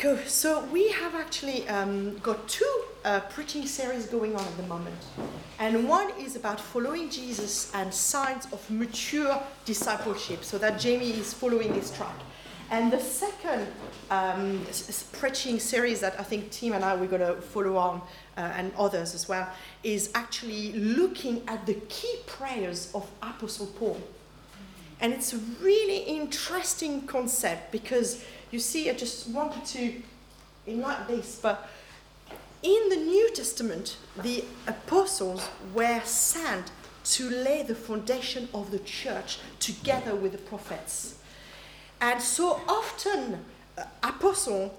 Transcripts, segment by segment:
Cool. So we have actually um, got two uh, preaching series going on at the moment, and one is about following Jesus and signs of mature discipleship. So that Jamie is following this track, and the second um, preaching series that I think Tim and I we're going to follow on, uh, and others as well, is actually looking at the key prayers of Apostle Paul. And it's a really interesting concept because you see, I just wanted to enlighten this, but in the New Testament, the apostles were sent to lay the foundation of the church together with the prophets. And so often, uh, apostle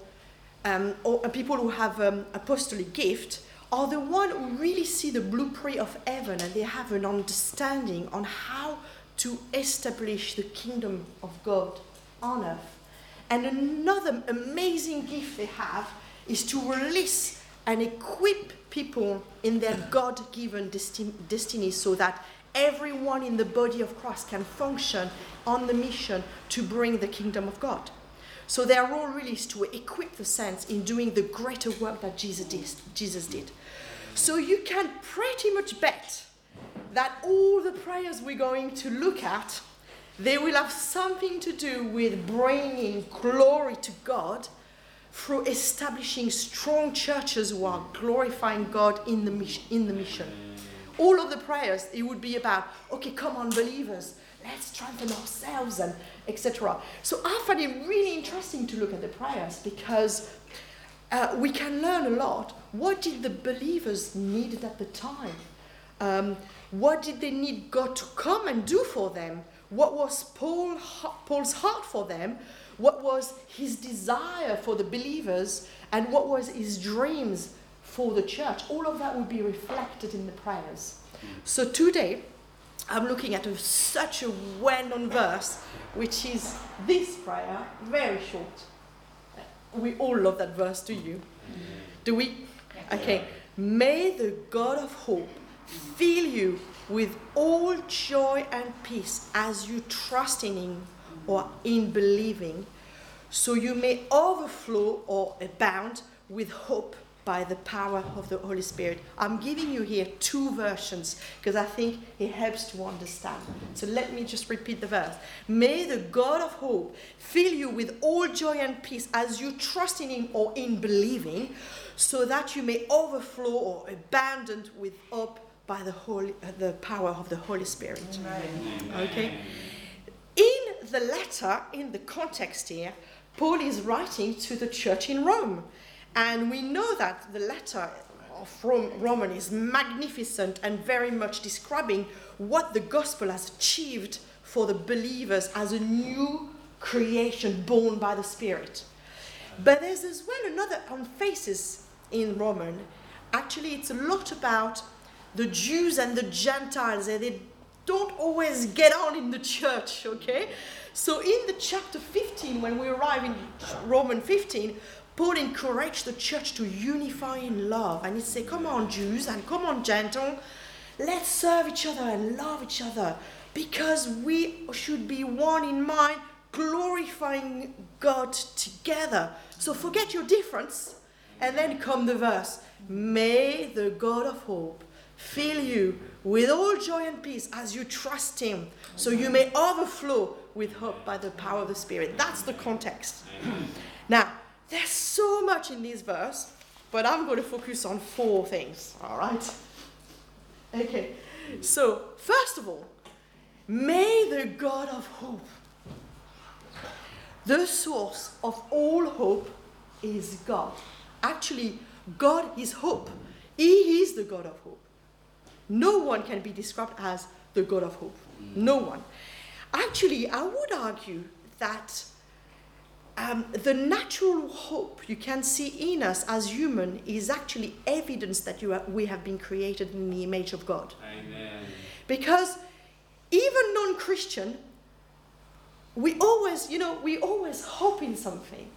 um, or uh, people who have um, apostolic gift are the one who really see the blueprint of heaven and they have an understanding on how to establish the kingdom of God on earth. And another amazing gift they have is to release and equip people in their God given desti- destiny so that everyone in the body of Christ can function on the mission to bring the kingdom of God. So their role really is to equip the saints in doing the greater work that Jesus did. Jesus did. So you can pretty much bet that all the prayers we're going to look at, they will have something to do with bringing glory to God through establishing strong churches who are glorifying God in the mission. In the mission. All of the prayers, it would be about, okay, come on, believers, let's strengthen ourselves and etc. So I find it really interesting to look at the prayers because uh, we can learn a lot. What did the believers need at the time? Um, what did they need God to come and do for them? What was Paul, Paul's heart for them? What was his desire for the believers? And what was his dreams for the church? All of that would be reflected in the prayers. So today, I'm looking at a, such a well known verse, which is this prayer, very short. We all love that verse, do you? Do we? Okay. May the God of hope fill you with all joy and peace as you trust in Him or in believing, so you may overflow or abound with hope by the power of the Holy Spirit. I'm giving you here two versions because I think it helps to understand. So let me just repeat the verse. May the God of hope fill you with all joy and peace as you trust in Him or in believing, so that you may overflow or abound with hope by the Holy, uh, the power of the Holy Spirit. Amen. Okay. In the letter, in the context here, Paul is writing to the church in Rome. And we know that the letter of Rome, Roman is magnificent and very much describing what the gospel has achieved for the believers as a new creation born by the Spirit. But there's as well another emphasis in Roman. Actually, it's a lot about the Jews and the Gentiles. and They don't always get on in the church, okay? So in the chapter 15, when we arrive in Roman 15, Paul encouraged the church to unify in love. And he said, Come on, Jews, and come on, Gentile, let's serve each other and love each other because we should be one in mind, glorifying God together. So forget your difference. And then come the verse May the God of hope fill you with all joy and peace as you trust Him, so you may overflow with hope by the power of the Spirit. That's the context. Now, there's so much in this verse, but I'm going to focus on four things, all right? Okay, so first of all, may the God of hope, the source of all hope, is God. Actually, God is hope. He is the God of hope. No one can be described as the God of hope. No one. Actually, I would argue that um, the natural hope you can see in us as human is actually evidence that are, we have been created in the image of God. Amen. Because even non-Christian, we always, you know, we always hope in something.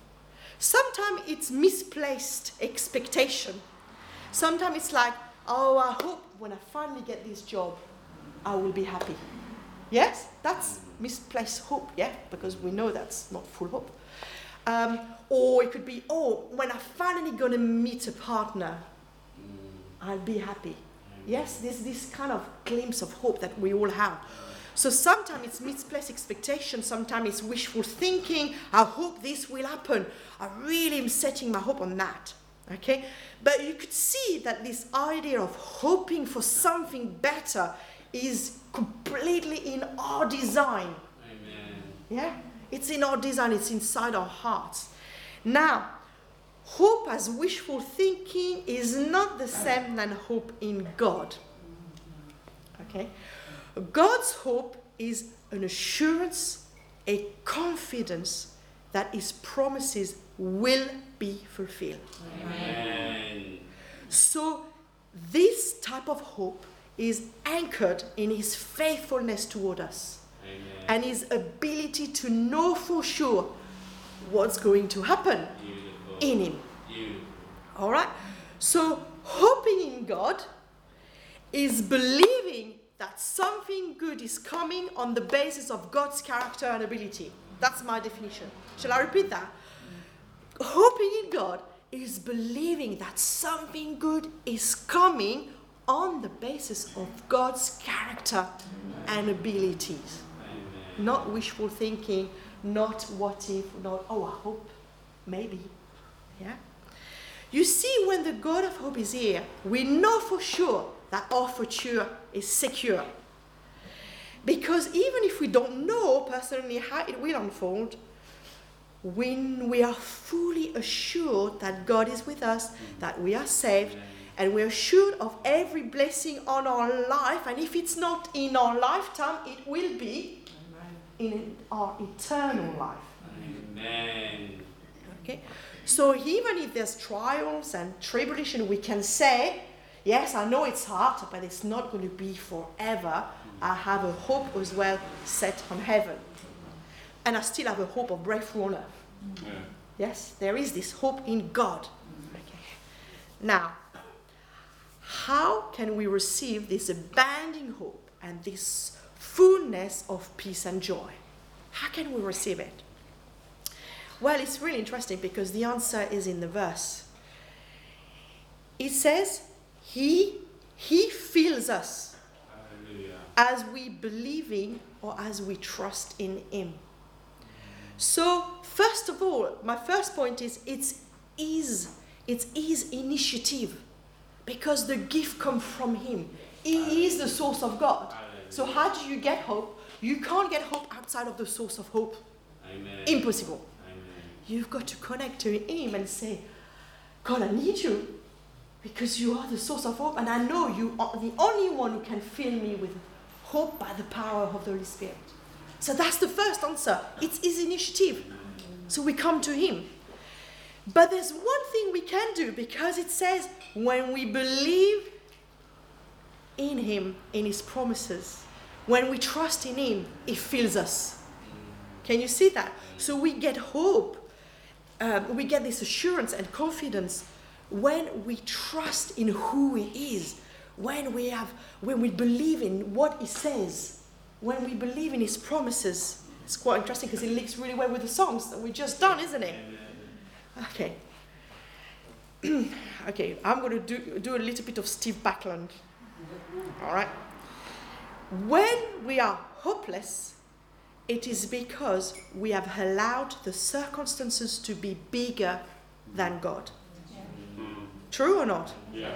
Sometimes it's misplaced expectation. Sometimes it's like, oh, I hope when I finally get this job, I will be happy. Yes, that's misplaced hope, yeah, because we know that's not full hope. Um, or it could be, oh, when I finally gonna meet a partner, I'll be happy. Yes, there's this kind of glimpse of hope that we all have. So sometimes it's misplaced expectation, sometimes it's wishful thinking. I hope this will happen. I really am setting my hope on that. Okay? But you could see that this idea of hoping for something better is completely in our design. Amen. Yeah? It's in our design, it's inside our hearts. Now, hope as wishful thinking is not the same than hope in God. Okay? God's hope is an assurance, a confidence that his promises will be fulfilled. Amen. So, this type of hope is anchored in his faithfulness toward us Amen. and his ability to know for sure what's going to happen Beautiful. in him. Beautiful. All right? So, hoping in God is believing that something good is coming on the basis of God's character and ability. That's my definition. Shall I repeat that? Hoping in God is believing that something good is coming on the basis of God's character and abilities. Amen. Not wishful thinking, not what if, not, oh, I hope, maybe. Yeah? You see, when the God of hope is here, we know for sure that our future is secure. Because even if we don't know personally how it will unfold, when we are fully assured that God is with us, mm. that we are saved, and we're assured of every blessing on our life, and if it's not in our lifetime, it will be in our eternal life. Amen. Okay? So even if there's trials and tribulation, we can say, yes, I know it's hard, but it's not going to be forever. Mm. I have a hope as well set on heaven. And I still have a hope of breakthrough on earth. Yeah. Yes, there is this hope in God. Okay. Now, how can we receive this abounding hope and this fullness of peace and joy? How can we receive it? Well, it's really interesting because the answer is in the verse. It says, He, he fills us Hallelujah. as we believing or as we trust in him. So, first of all, my first point is it's his, it's his initiative because the gift comes from him. He is the source of God. So, how do you get hope? You can't get hope outside of the source of hope. Amen. Impossible. Amen. You've got to connect to him and say, God, I need you because you are the source of hope, and I know you are the only one who can fill me with hope by the power of the Holy Spirit. So that's the first answer. It's his initiative. So we come to him. But there's one thing we can do because it says, when we believe in him, in his promises, when we trust in him, he fills us. Can you see that? So we get hope, um, we get this assurance and confidence when we trust in who He is, when we have, when we believe in what He says, when we believe in His promises. It's quite interesting because it links really well with the songs that we just done, isn't it? Okay. okay, I'm going to do, do a little bit of Steve Backlund. All right. When we are hopeless, it is because we have allowed the circumstances to be bigger than God. True or not? Yeah.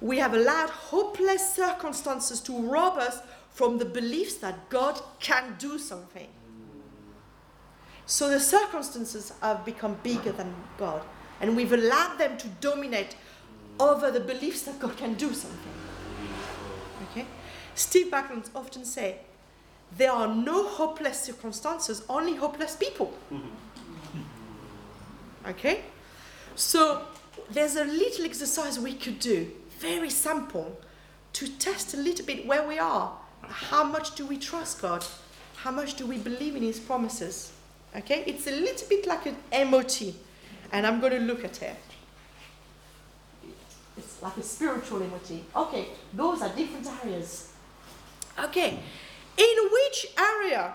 We have allowed hopeless circumstances to rob us from the beliefs that God can do something. So the circumstances have become bigger than God, and we've allowed them to dominate over the beliefs that God can do something. Okay? Steve Backlund often say, there are no hopeless circumstances, only hopeless people. Okay? So there's a little exercise we could do, very simple, to test a little bit where we are. How much do we trust God? How much do we believe in His promises? Okay? It's a little bit like an MOT, and I'm going to look at it. It's like a spiritual MOT. Okay, those are different areas. Okay, in which area,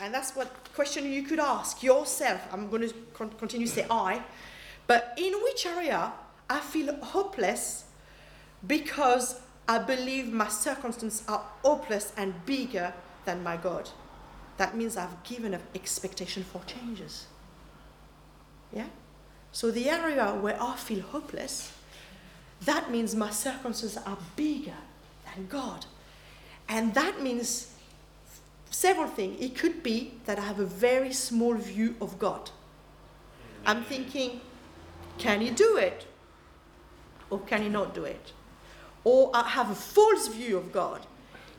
and that's what question you could ask yourself. I'm going to con- continue to say I, but in which area I feel hopeless because I believe my circumstances are hopeless and bigger than my God. That means I've given up expectation for changes. Yeah? So the area where I feel hopeless, that means my circumstances are bigger than God. And that means several things. It could be that I have a very small view of God. I'm thinking, can he do it? Or can he not do it? Or I have a false view of God.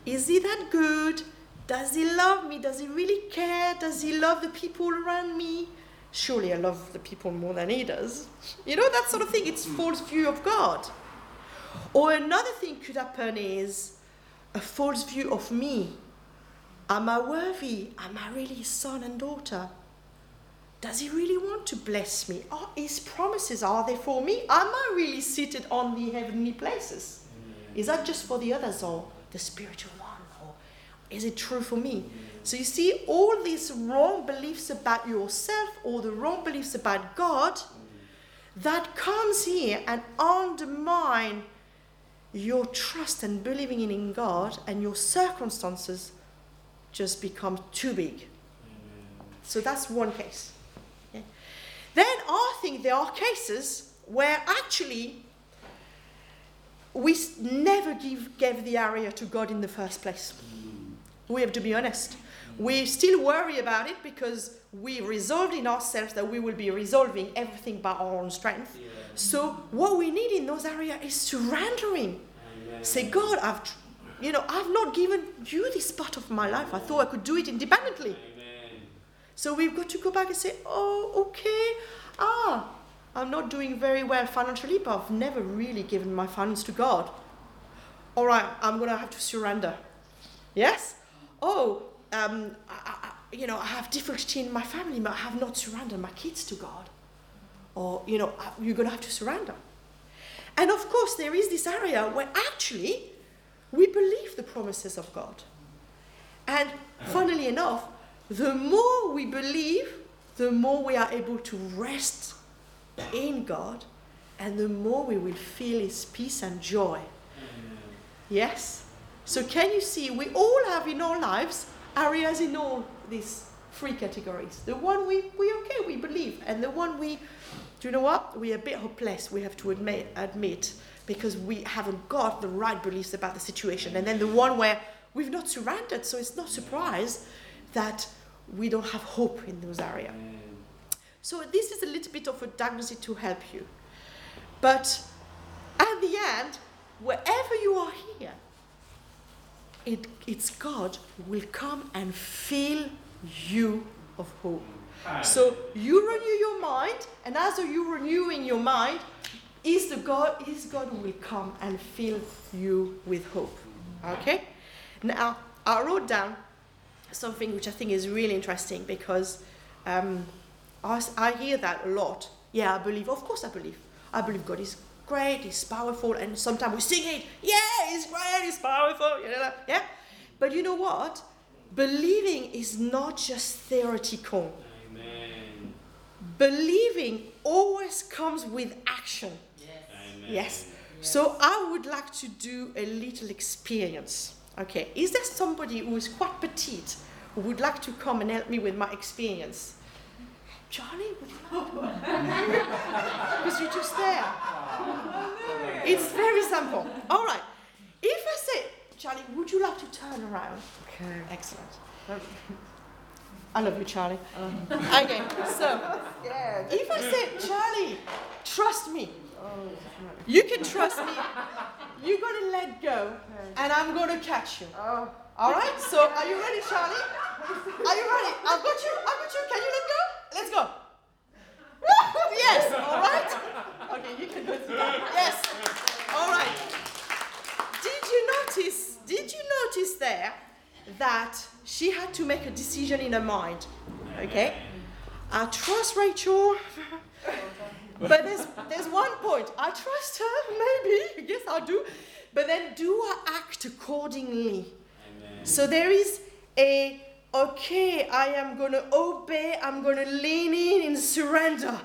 Is he that good? Does he love me? Does he really care? Does he love the people around me? Surely I love the people more than he does. You know, that sort of thing. It's false view of God. Or another thing could happen is a false view of me. Am I worthy? Am I really his son and daughter? Does he really want to bless me? Are his promises are they for me? Am I really seated on the heavenly places? Is that just for the others or the spiritual one? Or is it true for me? So you see, all these wrong beliefs about yourself or the wrong beliefs about God that comes here and undermine your trust and believing in God and your circumstances just become too big. So that's one case. Then I think there are cases where actually we never give, gave the area to God in the first place. We have to be honest. We still worry about it because we resolved in ourselves that we will be resolving everything by our own strength. Yeah. So what we need in those areas is surrendering. Amen. Say, God, I've, you know, I've not given you this part of my life. I thought I could do it independently. Amen. So we've got to go back and say, oh, okay, ah, I'm not doing very well financially, but I've never really given my finance to God. All right, I'm going to have to surrender. Yes? Oh, um, I, I, you know, I have difficulty in my family, but I have not surrendered my kids to God. Or, you know, you're going to have to surrender. And of course, there is this area where actually we believe the promises of God. And funnily enough, the more we believe, the more we are able to rest in God, and the more we will feel His peace and joy. Amen. Yes? So, can you see, we all have in our lives areas in all these three categories. The one we, we okay, we believe, and the one we, do you know what? We're a bit hopeless, we have to admit, admit, because we haven't got the right beliefs about the situation. And then the one where we've not surrendered, so it's no surprise that we don't have hope in those areas. So this is a little bit of a diagnosis to help you. But at the end, wherever you are here, it, it's God who will come and fill you of hope. So you renew your mind, and as you renewing your mind, is the God is God who will come and fill you with hope. Okay? Now I wrote down something which I think is really interesting because um, I, I hear that a lot. Yeah, I believe. Of course, I believe. I believe God is great. He's powerful, and sometimes we sing it. Yeah, He's great. He's powerful. Yeah, but you know what? Believing is not just theoretical. Amen. Believing always comes with action. Amen. Yes. So I would like to do a little experience. Okay. Is there somebody who is quite petite who would like to come and help me with my experience? Charlie, would you? Because you're just there. It's very simple. All right. If I say, Charlie, would you like to turn around? Okay. Excellent. I love you, Charlie. Uh-huh. Okay, so if I say, Charlie, trust me, you can trust me. You're gonna let go, and I'm gonna catch you. All right. So are you ready, Charlie? Are you ready? I've got you. I've got you. Can you let go? Let's go. yes. All right. Okay, you can go through that. Yes. All right. Did you notice? Did you notice there that she had to make a decision in her mind? Okay. I trust Rachel. but there's there's one point. I trust her, maybe. Yes, I do. But then do I act accordingly? So there is a okay, I am going to obey, I'm going to lean in and surrender. Amen.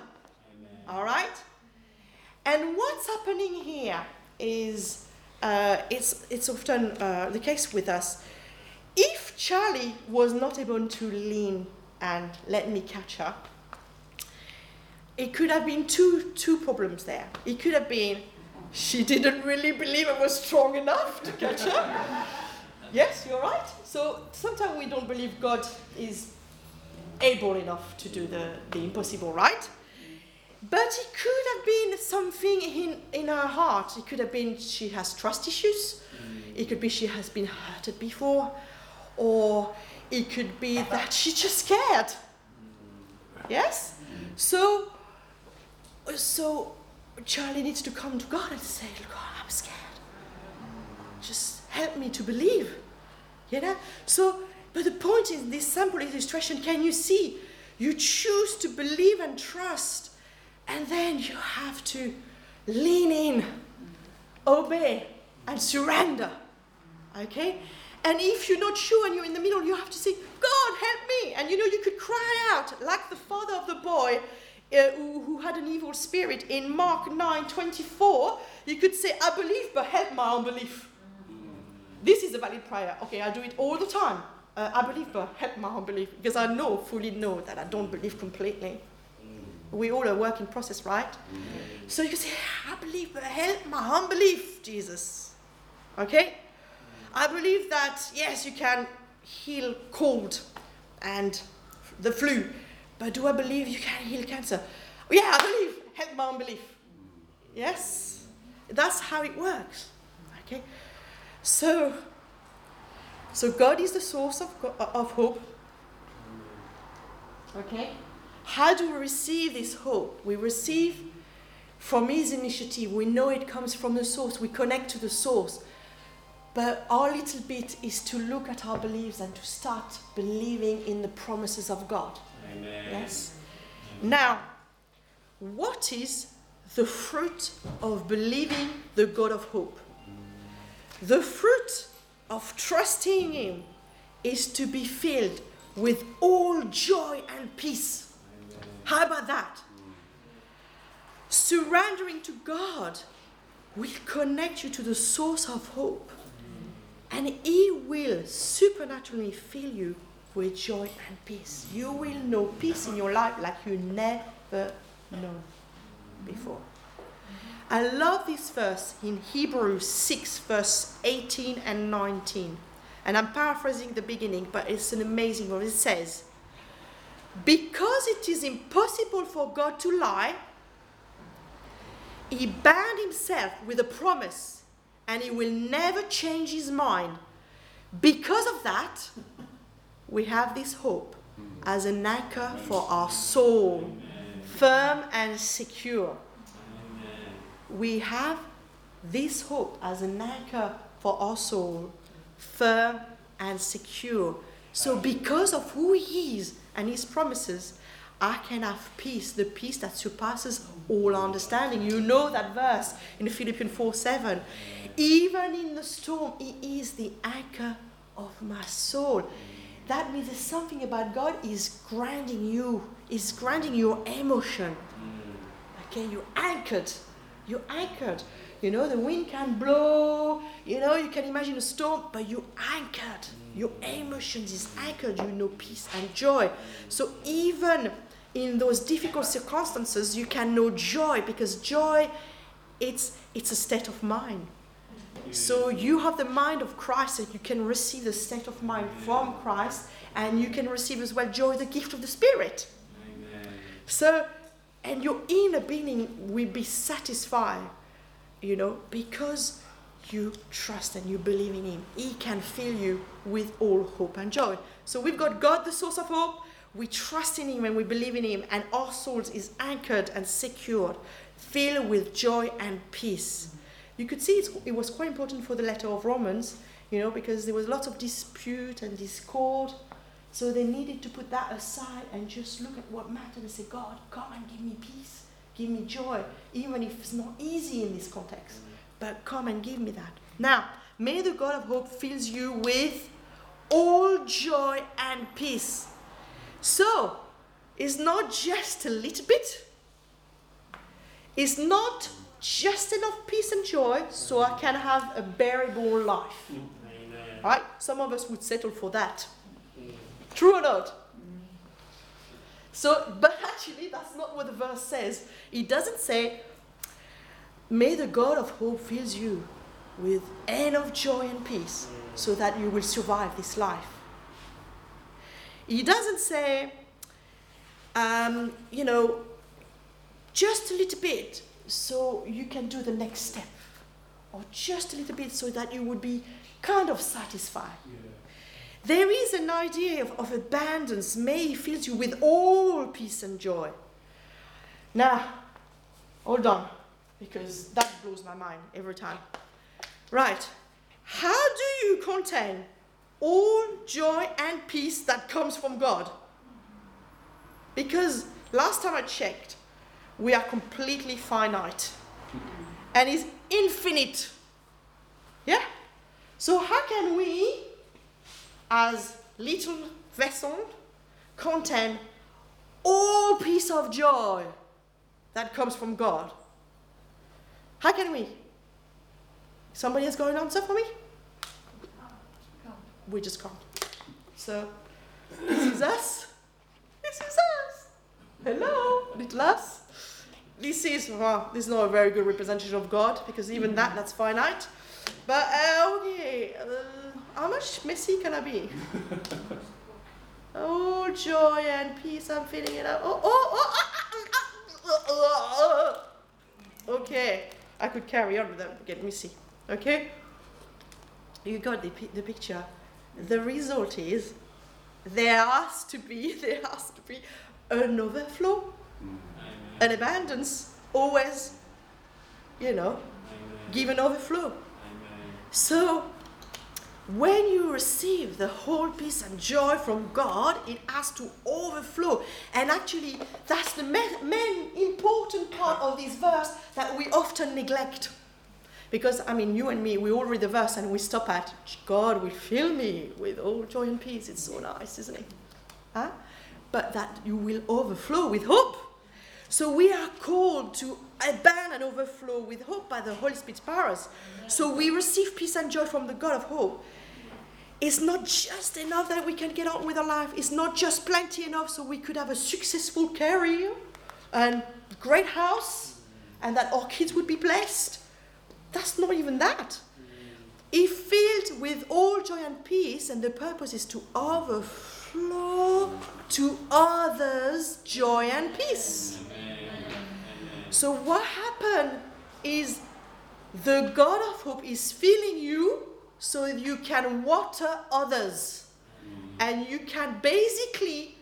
All right? And what's happening here is uh, it's, it's often uh, the case with us. If Charlie was not able to lean and let me catch her, it could have been two, two problems there. It could have been she didn't really believe I was strong enough to catch her. Yes, you're right. So sometimes we don't believe God is able enough to do the, the impossible, right? But it could have been something in, in her heart. It could have been she has trust issues. It could be she has been hurted before. Or it could be that she's just scared. Yes? So, so Charlie needs to come to God and say, God, I'm scared. Just help me to believe. You know? So, but the point is, this sample illustration, can you see? You choose to believe and trust, and then you have to lean in, obey, and surrender. Okay? And if you're not sure and you're in the middle, you have to say, God, help me. And you know, you could cry out like the father of the boy uh, who, who had an evil spirit in Mark 9 24. You could say, I believe, but help my unbelief. This is a valid prayer. Okay, I do it all the time. Uh, I believe, but help my unbelief. Because I know, fully know, that I don't believe completely. We all are work in process, right? So you can say, I believe, but help my unbelief, Jesus. Okay? I believe that, yes, you can heal cold and the flu, but do I believe you can heal cancer? Yeah, I believe. Help my unbelief. Yes? That's how it works. Okay? So, so God is the source of, uh, of hope. Okay? How do we receive this hope? We receive from His initiative. We know it comes from the source. We connect to the source. But our little bit is to look at our beliefs and to start believing in the promises of God. Amen. Yes? Now, what is the fruit of believing the God of hope? The fruit of trusting Him is to be filled with all joy and peace. How about that? Surrendering to God will connect you to the source of hope, and He will supernaturally fill you with joy and peace. You will know peace in your life like you never known before. I love this verse in Hebrews 6, verse 18 and 19. And I'm paraphrasing the beginning, but it's an amazing one. It says, Because it is impossible for God to lie, he bound himself with a promise, and he will never change his mind. Because of that, we have this hope as an anchor for our soul, firm and secure. We have this hope as an anchor for our soul, firm and secure. So, because of who He is and His promises, I can have peace, the peace that surpasses all understanding. You know that verse in Philippians 4 7. Even in the storm, He is the anchor of my soul. That means there's something about God is grounding you, is grounding your emotion. Mm. Okay, you're anchored. You're anchored. You know, the wind can blow, you know, you can imagine a storm, but you're anchored. Your emotions is anchored. You know peace and joy. So even in those difficult circumstances, you can know joy because joy, it's it's a state of mind. So you have the mind of Christ and you can receive the state of mind from Christ and you can receive as well joy, the gift of the Spirit. Amen. So, and your inner being will be satisfied, you know, because you trust and you believe in Him. He can fill you with all hope and joy. So we've got God, the source of hope. We trust in Him and we believe in Him, and our souls is anchored and secured, filled with joy and peace. You could see it was quite important for the letter of Romans, you know, because there was lots of dispute and discord. So they needed to put that aside and just look at what mattered and say, God, come and give me peace, give me joy, even if it's not easy in this context. But come and give me that. Now, may the God of hope fills you with all joy and peace. So, it's not just a little bit, it's not just enough peace and joy so I can have a bearable life. Amen. Right? Some of us would settle for that. True or not? So, but actually, that's not what the verse says. It doesn't say, May the God of hope fills you with end of joy and peace so that you will survive this life. He doesn't say, um, you know, just a little bit so you can do the next step, or just a little bit so that you would be kind of satisfied. There is an idea of, of abundance. May He fills you with all peace and joy. Now, hold on, because that blows my mind every time. Right. How do you contain all joy and peace that comes from God? Because last time I checked, we are completely finite and is infinite. Yeah? So how can we as little vessel contain all piece of joy that comes from God. How can we? Somebody has got an answer for me? We just can't. So, this is us. This is us. Hello, little us. This is, well, this is not a very good representation of God because even that, that's finite. But, uh, okay, uh, how much messy can I be? oh, joy and peace, I'm feeling it out. Oh, oh, oh, oh, oh. Okay, I could carry on without getting messy. Okay? You got the, the picture. The result is there has to be, there has to be an overflow, Amen. an abundance, always, you know, Amen. give an overflow. Amen. So, when you receive the whole peace and joy from God, it has to overflow. And actually, that's the main important part of this verse that we often neglect. Because, I mean, you and me, we all read the verse and we stop at, God will fill me with all joy and peace. It's so nice, isn't it? Huh? But that you will overflow with hope. So we are called to abound and overflow with hope by the Holy Spirit's powers. So we receive peace and joy from the God of hope. It's not just enough that we can get on with our life. It's not just plenty enough so we could have a successful career and great house and that our kids would be blessed. That's not even that. If filled with all joy and peace, and the purpose is to overflow to others joy and peace. So what happened is the God of hope is filling you so you can water others. And you can basically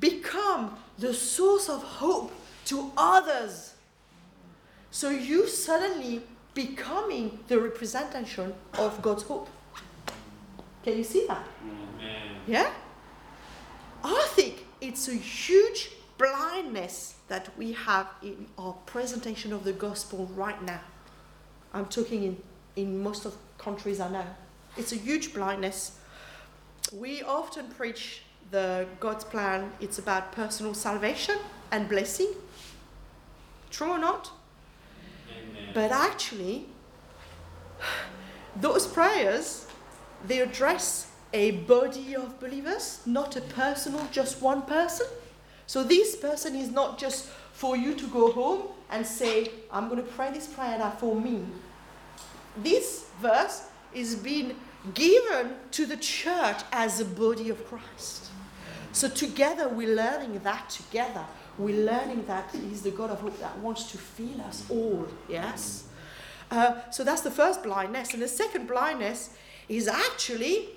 become the source of hope to others. So you suddenly becoming the representation of God's hope. Can you see that? Amen. Yeah? I think it's a huge blindness that we have in our presentation of the gospel right now. I'm talking in, in most of countries I know. It's a huge blindness. We often preach the God's plan, it's about personal salvation and blessing. True or not? Amen. But actually, those prayers, they address a body of believers, not a personal, just one person. So this person is not just for you to go home and say, I'm going to pray this prayer for me. This verse is being given to the church as a body of Christ. So together we're learning that together. We're learning that He's the God of hope that wants to fill us all. Yes? Uh, so that's the first blindness. And the second blindness is actually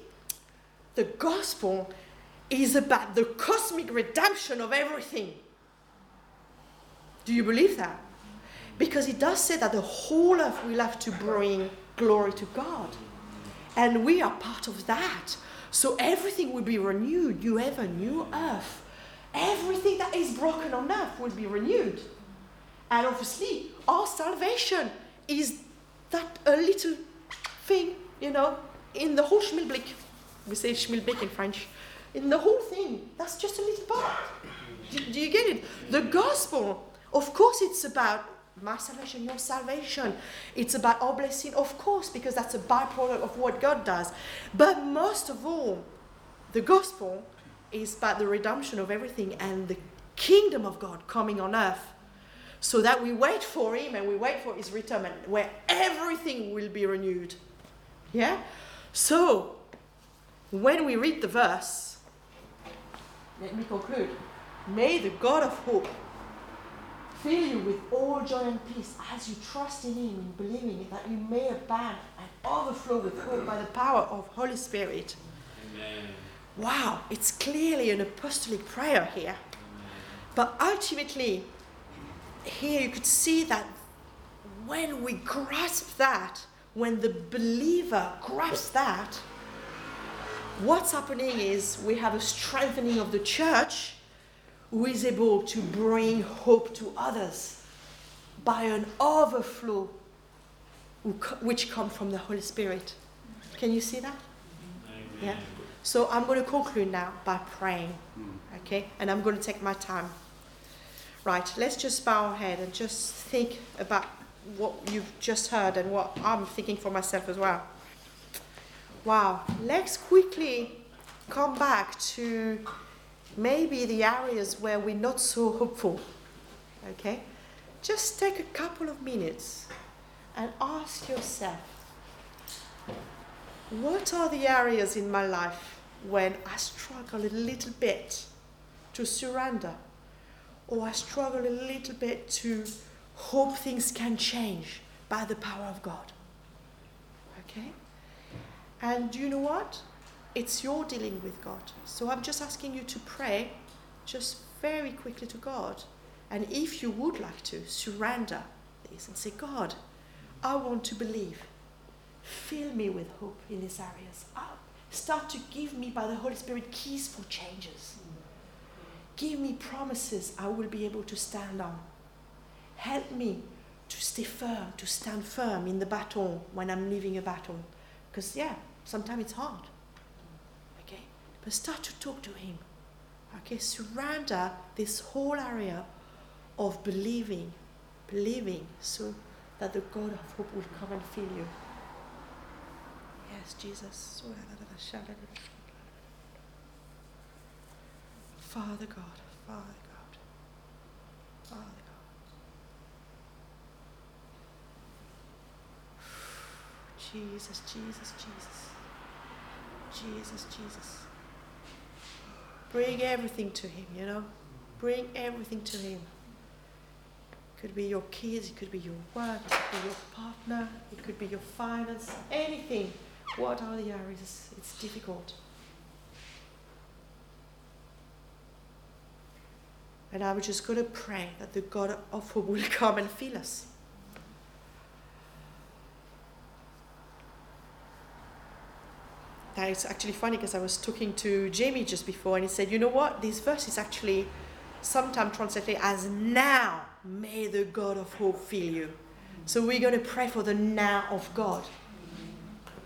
the gospel is about the cosmic redemption of everything. Do you believe that? Because it does say that the whole earth will have to bring glory to God. And we are part of that. So everything will be renewed. You have a new earth. Everything that is broken on earth will be renewed. And obviously, our salvation is that a little thing, you know, in the whole schmilblick. We say schmilblick in French. In the whole thing, that's just a little part. Do, do you get it? The gospel, of course, it's about my salvation, your salvation. It's about our blessing, of course, because that's a byproduct of what God does. But most of all, the gospel is about the redemption of everything and the kingdom of God coming on earth. So that we wait for Him and we wait for His return, where everything will be renewed. Yeah? So, when we read the verse, let me conclude. May the God of hope fill you with all joy and peace as you trust in Him in believing that you may abound and overflow with hope by the power of Holy Spirit. Amen. Wow, it's clearly an apostolic prayer here. But ultimately, here you could see that when we grasp that, when the believer grasps that, what's happening is we have a strengthening of the church who is able to bring hope to others by an overflow which come from the Holy Spirit. Can you see that? Amen. Yeah. So I'm going to conclude now by praying. Hmm. Okay? And I'm going to take my time. Right, let's just bow our head and just think about what you've just heard and what I'm thinking for myself as well. Wow, let's quickly come back to maybe the areas where we're not so hopeful. Okay? Just take a couple of minutes and ask yourself what are the areas in my life when I struggle a little bit to surrender? Or I struggle a little bit to hope things can change by the power of God? Okay? And you know what? It's your dealing with God. So I'm just asking you to pray just very quickly to God. And if you would like to, surrender this and say, God, I want to believe. Fill me with hope in these areas. Ah, Start to give me, by the Holy Spirit, keys for changes. Give me promises I will be able to stand on. Help me to stay firm, to stand firm in the battle when I'm leaving a battle. Because, yeah, sometimes it's hard. Okay? But start to talk to Him. Okay? Surrender this whole area of believing, believing, so that the God of hope will come and fill you. Yes, Jesus. Father God, Father God, Father God. Jesus, Jesus, Jesus. Jesus, Jesus. Bring everything to Him, you know? Bring everything to Him. It could be your kids, it could be your work, it could be your partner, it could be your finance, anything. What are the areas? It's difficult. And I'm just going to pray that the God of hope will come and fill us. It's actually funny because I was talking to Jamie just before and he said, you know what? This verse is actually sometimes translated as now may the God of hope fill you. So we're going to pray for the now of God.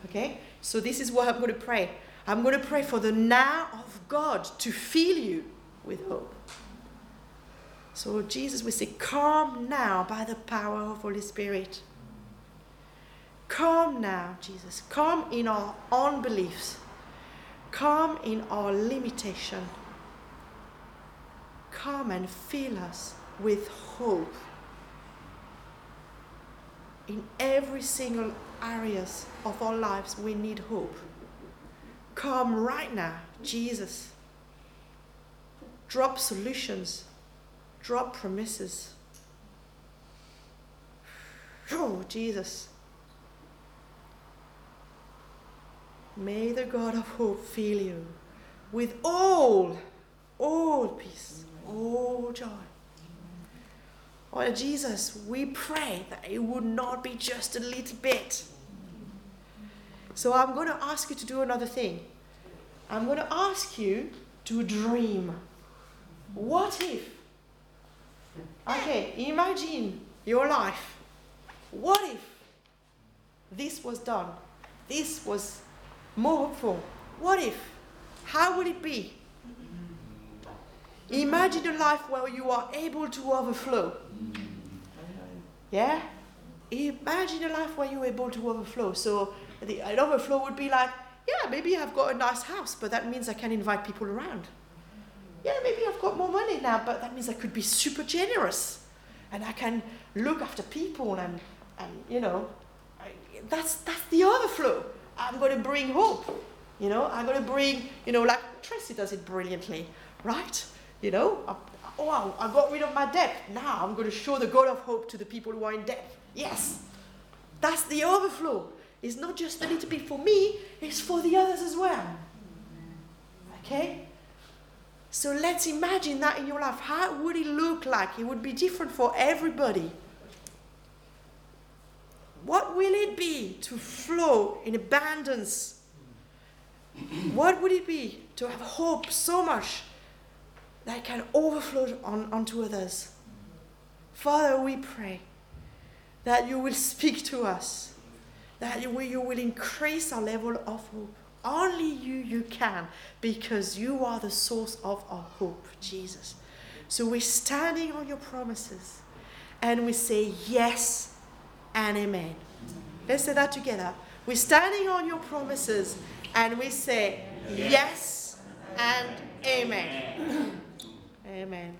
Okay? So this is what I'm going to pray. I'm going to pray for the now of God to fill you with hope. So Jesus we say, Come now by the power of Holy Spirit. Come now, Jesus. Come in our unbeliefs. Come in our limitation. Come and fill us with hope in every single areas of our lives we need hope come right now jesus drop solutions drop promises oh jesus may the god of hope fill you with all all peace all joy Oh, Jesus, we pray that it would not be just a little bit. So I'm going to ask you to do another thing. I'm going to ask you to dream. What if? Okay, imagine your life. What if this was done? This was more hopeful. What if? How would it be? Imagine a life where you are able to overflow. Yeah? Imagine a life where you're able to overflow. So the, an overflow would be like, yeah, maybe I've got a nice house, but that means I can invite people around. Yeah, maybe I've got more money now, but that means I could be super generous. And I can look after people and, and you know, I, that's, that's the overflow. I'm going to bring hope. You know, I'm going to bring, you know, like Tracy does it brilliantly, right? You know, I, oh, I got rid of my debt. Now I'm going to show the God of hope to the people who are in debt. Yes, that's the overflow. It's not just a little bit for me, it's for the others as well. Okay? So let's imagine that in your life. How would it look like? It would be different for everybody. What will it be to flow in abundance? What would it be to have hope so much that it can overflow on, onto others? Father, we pray that you will speak to us, that you will, you will increase our level of hope. Only you, you can, because you are the source of our hope, Jesus. So we're standing on your promises and we say yes and amen. Let's say that together. We're standing on your promises and we say yes and amen. Amen.